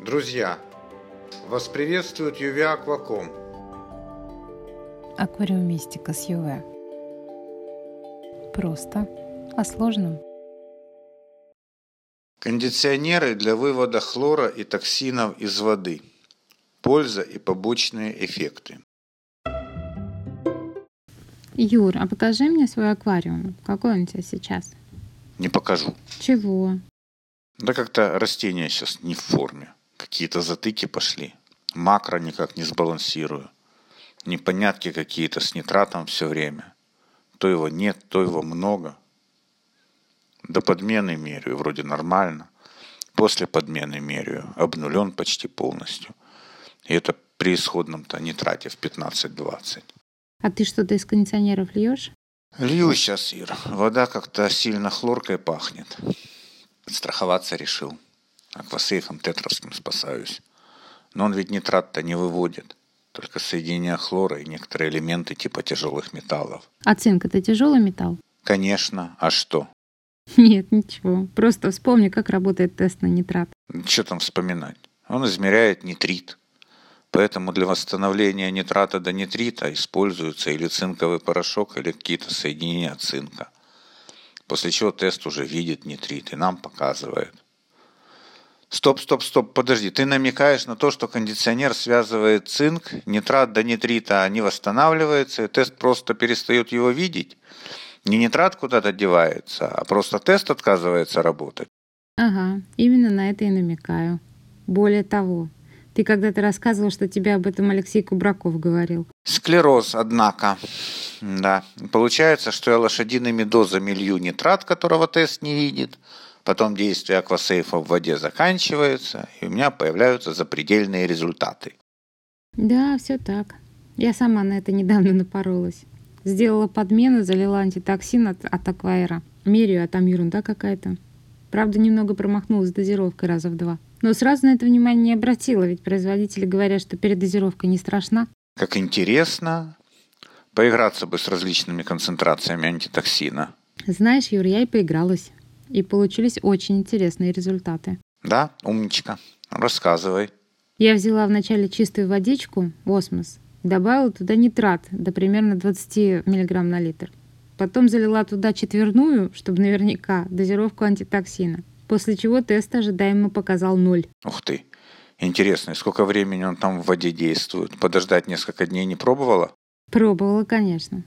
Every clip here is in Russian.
Друзья, вас приветствует UV Aquacom. Аквариумистика с ЮВ. Просто о сложном. Кондиционеры для вывода хлора и токсинов из воды. Польза и побочные эффекты. Юр, а покажи мне свой аквариум. Какой он у тебя сейчас? Не покажу. Чего? Да как-то растения сейчас не в форме. Какие-то затыки пошли. Макро никак не сбалансирую. Непонятки какие-то с нитратом все время. То его нет, то его много. До подмены меряю, вроде нормально. После подмены меряю, обнулен почти полностью. И это при исходном-то нитрате в 15-20. А ты что-то из кондиционеров льешь? Лью сейчас, Ир. Вода как-то сильно хлоркой пахнет. Страховаться решил. Аквасейфом тетровским спасаюсь. Но он ведь нитрат-то не выводит. Только соединение хлора и некоторые элементы типа тяжелых металлов. А цинк это тяжелый металл? Конечно. А что? Нет, ничего. Просто вспомни, как работает тест на нитрат. Что там вспоминать? Он измеряет нитрит. Поэтому для восстановления нитрата до нитрита используется или цинковый порошок, или какие-то соединения цинка. После чего тест уже видит нитрит и нам показывает. Стоп, стоп, стоп, подожди. Ты намекаешь на то, что кондиционер связывает цинк, нитрат до нитрита а не восстанавливается, и тест просто перестает его видеть? Не нитрат куда-то девается, а просто тест отказывается работать? Ага, именно на это и намекаю. Более того, ты когда-то рассказывал, что тебе об этом Алексей Кубраков говорил. Склероз, однако. Да. Получается, что я лошадиными дозами лью нитрат, которого тест не видит, потом действие аквасейфа в воде заканчивается, и у меня появляются запредельные результаты. Да, все так. Я сама на это недавно напоролась. Сделала подмену, залила антитоксин от, от аквайра. Меряю, а там ерунда какая-то. Правда, немного промахнулась с дозировкой раза в два. Но сразу на это внимание не обратила, ведь производители говорят, что передозировка не страшна. Как интересно. Поиграться бы с различными концентрациями антитоксина. Знаешь, Юр, я и поигралась. И получились очень интересные результаты. Да, умничка. Рассказывай. Я взяла вначале чистую водичку, осмос, добавила туда нитрат до примерно 20 мг на литр. Потом залила туда четверную, чтобы наверняка, дозировку антитоксина. После чего тест ожидаемо показал ноль. Ух ты. Интересно, сколько времени он там в воде действует? Подождать несколько дней не пробовала? Пробовала, конечно.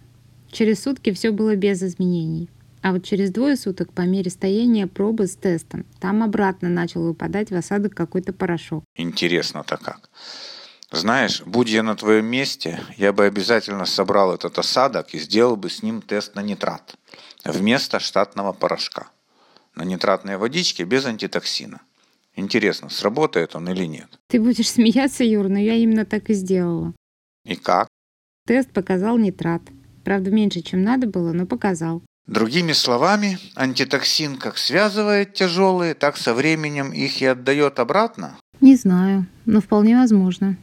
Через сутки все было без изменений. А вот через двое суток по мере стояния пробы с тестом там обратно начал выпадать в осадок какой-то порошок. Интересно-то как. Знаешь, будь я на твоем месте, я бы обязательно собрал этот осадок и сделал бы с ним тест на нитрат вместо штатного порошка. На нитратной водичке без антитоксина. Интересно, сработает он или нет? Ты будешь смеяться, Юр, но я именно так и сделала. И как? Тест показал нитрат. Правда, меньше, чем надо было, но показал. Другими словами, антитоксин как связывает тяжелые, так со временем их и отдает обратно? Не знаю, но вполне возможно.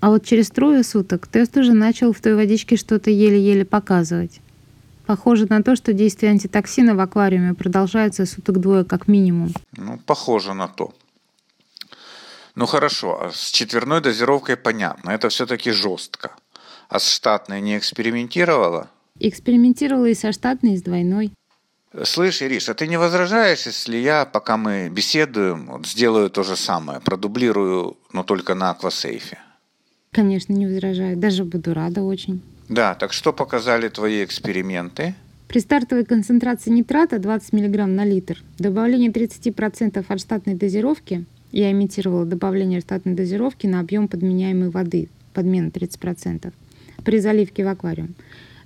А вот через трое суток тест уже начал в той водичке что-то еле-еле показывать. Похоже на то, что действие антитоксина в аквариуме продолжается суток двое как минимум. Ну, похоже на то. Ну хорошо, а с четверной дозировкой понятно, это все-таки жестко. А с штатной не экспериментировала? Экспериментировала и со штатной, и с двойной. Слышь, Ириш, а ты не возражаешь, если я, пока мы беседуем, вот, сделаю то же самое, продублирую, но только на аквасейфе? Конечно, не возражаю. Даже буду рада очень. Да, так что показали твои эксперименты? При стартовой концентрации нитрата 20 мг на литр, добавление 30% от штатной дозировки, я имитировала добавление штатной дозировки на объем подменяемой воды, подмена 30%, при заливке в аквариум.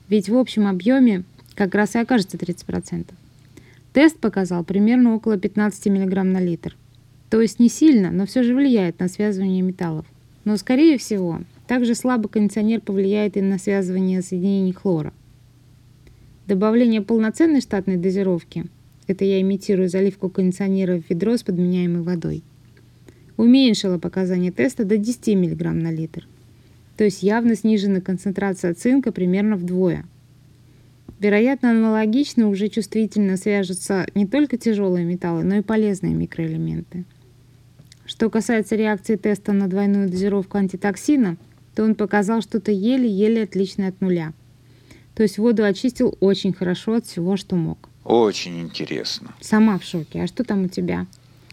Ведь в общем объеме как раз и окажется 30%. Тест показал примерно около 15 мг на литр. То есть не сильно, но все же влияет на связывание металлов. Но, скорее всего, также слабо кондиционер повлияет и на связывание соединений хлора. Добавление полноценной штатной дозировки – это я имитирую заливку кондиционера в ведро с подменяемой водой – уменьшило показания теста до 10 мг на литр. То есть явно снижена концентрация цинка примерно вдвое. Вероятно, аналогично уже чувствительно свяжутся не только тяжелые металлы, но и полезные микроэлементы – Что касается реакции теста на двойную дозировку антитоксина, то он показал что-то еле-еле отличное от нуля. То есть воду очистил очень хорошо от всего, что мог. Очень интересно. Сама в шоке. А что там у тебя?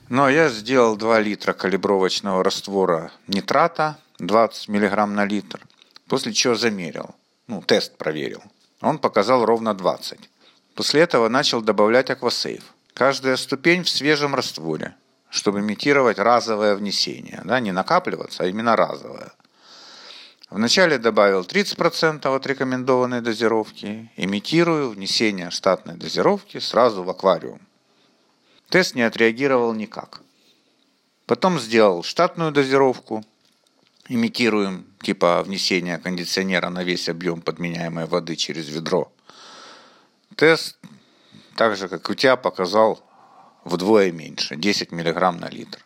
Ну, я сделал 2 литра калибровочного раствора нитрата, 20 мг на литр, после чего замерил, ну, тест проверил. Он показал ровно 20. После этого начал добавлять аквасейв. Каждая ступень в свежем растворе, чтобы имитировать разовое внесение. Да, не накапливаться, а именно разовое. Вначале добавил 30% от рекомендованной дозировки, имитирую внесение штатной дозировки сразу в аквариум. Тест не отреагировал никак. Потом сделал штатную дозировку, имитируем типа внесения кондиционера на весь объем подменяемой воды через ведро. Тест, так же как у тебя, показал вдвое меньше, 10 мг на литр.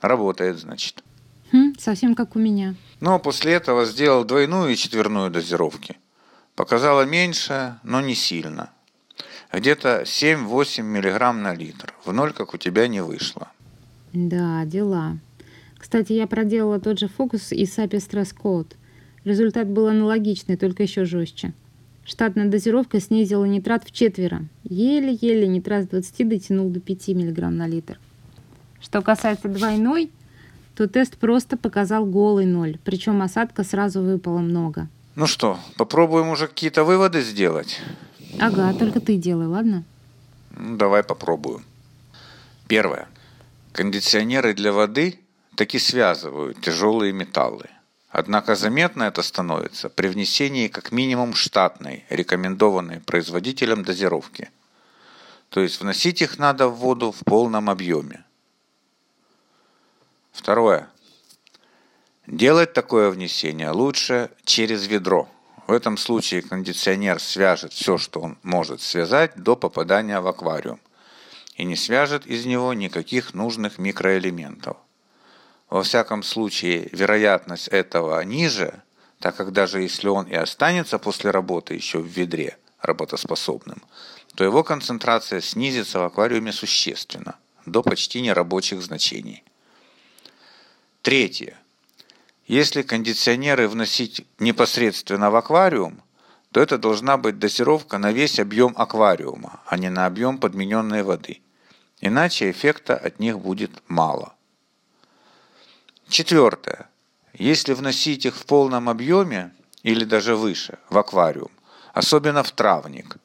Работает, значит. Хм, совсем как у меня. Но после этого сделал двойную и четверную дозировки. Показало меньше, но не сильно. Где-то 7-8 мг на литр. В ноль, как у тебя, не вышло. Да, дела. Кстати, я проделала тот же фокус и с API Stress Code. Результат был аналогичный, только еще жестче. Штатная дозировка снизила нитрат в четверо. Еле-еле нитрат с 20 дотянул до 5 мг на литр. Что касается двойной, то тест просто показал голый ноль, причем осадка сразу выпало много. Ну что, попробуем уже какие-то выводы сделать? Ага, только ты делай, ладно? Ну, давай попробую. Первое. Кондиционеры для воды таки связывают тяжелые металлы. Однако заметно это становится при внесении как минимум штатной, рекомендованной производителем дозировки. То есть вносить их надо в воду в полном объеме. Второе. Делать такое внесение лучше через ведро. В этом случае кондиционер свяжет все, что он может связать до попадания в аквариум и не свяжет из него никаких нужных микроэлементов. Во всяком случае, вероятность этого ниже, так как даже если он и останется после работы еще в ведре работоспособным, то его концентрация снизится в аквариуме существенно, до почти нерабочих значений. Третье. Если кондиционеры вносить непосредственно в аквариум, то это должна быть дозировка на весь объем аквариума, а не на объем подмененной воды. Иначе эффекта от них будет мало. Четвертое. Если вносить их в полном объеме или даже выше в аквариум, особенно в травник,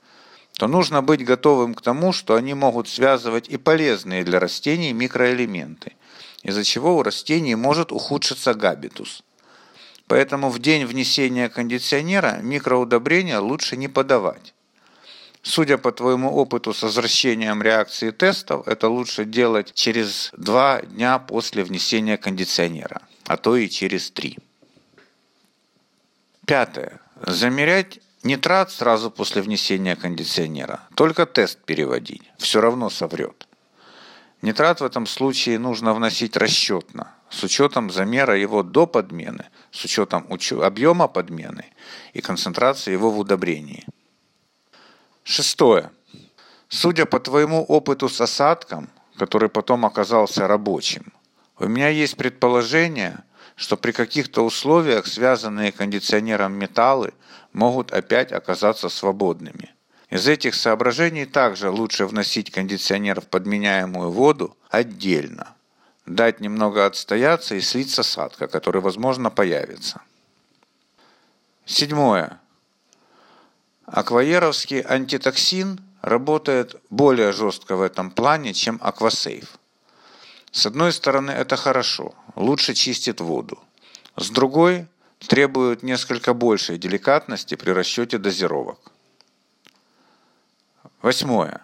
то нужно быть готовым к тому, что они могут связывать и полезные для растений микроэлементы, из-за чего у растений может ухудшиться габитус. Поэтому в день внесения кондиционера микроудобрения лучше не подавать. Судя по твоему опыту с возвращением реакции тестов, это лучше делать через два дня после внесения кондиционера, а то и через три. Пятое. Замерять нитрат сразу после внесения кондиционера. Только тест переводить. Все равно соврет. Нитрат в этом случае нужно вносить расчетно, с учетом замера его до подмены, с учетом объема подмены и концентрации его в удобрении. Шестое. Судя по твоему опыту с осадком, который потом оказался рабочим, у меня есть предположение, что при каких-то условиях связанные кондиционером металлы могут опять оказаться свободными. Из этих соображений также лучше вносить кондиционер в подменяемую воду отдельно, дать немного отстояться и слить с осадка, который, возможно, появится. Седьмое. Акваеровский антитоксин работает более жестко в этом плане, чем аквасейф. С одной стороны, это хорошо, лучше чистит воду. С другой, требует несколько большей деликатности при расчете дозировок. Восьмое.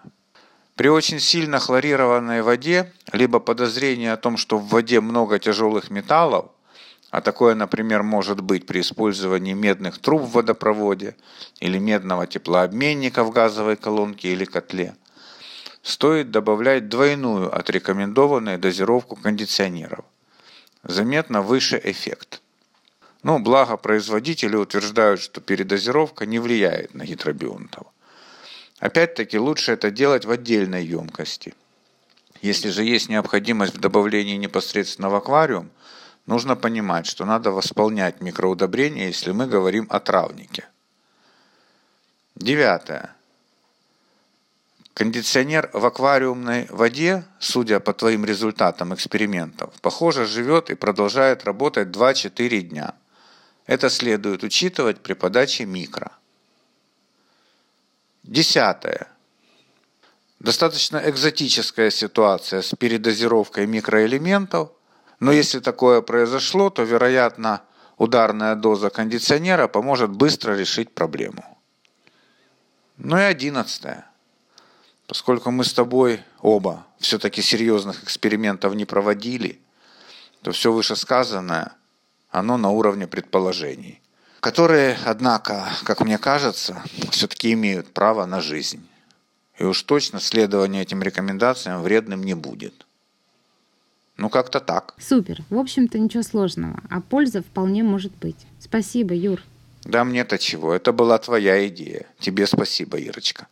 При очень сильно хлорированной воде, либо подозрение о том, что в воде много тяжелых металлов, а такое, например, может быть при использовании медных труб в водопроводе или медного теплообменника в газовой колонке или котле. Стоит добавлять двойную отрекомендованную дозировку кондиционеров. Заметно выше эффект. Но благо производители утверждают, что передозировка не влияет на гидробионтов. Опять-таки лучше это делать в отдельной емкости. Если же есть необходимость в добавлении непосредственно в аквариум, нужно понимать, что надо восполнять микроудобрения, если мы говорим о травнике. Девятое. Кондиционер в аквариумной воде, судя по твоим результатам экспериментов, похоже живет и продолжает работать 2-4 дня. Это следует учитывать при подаче микро. Десятое. Достаточно экзотическая ситуация с передозировкой микроэлементов, но если такое произошло, то, вероятно, ударная доза кондиционера поможет быстро решить проблему. Ну и одиннадцатое. Поскольку мы с тобой оба все-таки серьезных экспериментов не проводили, то все вышесказанное, оно на уровне предположений, которые, однако, как мне кажется, все-таки имеют право на жизнь. И уж точно следование этим рекомендациям вредным не будет. Ну, как-то так. Супер. В общем-то, ничего сложного. А польза вполне может быть. Спасибо, Юр. Да мне-то чего. Это была твоя идея. Тебе спасибо, Ирочка.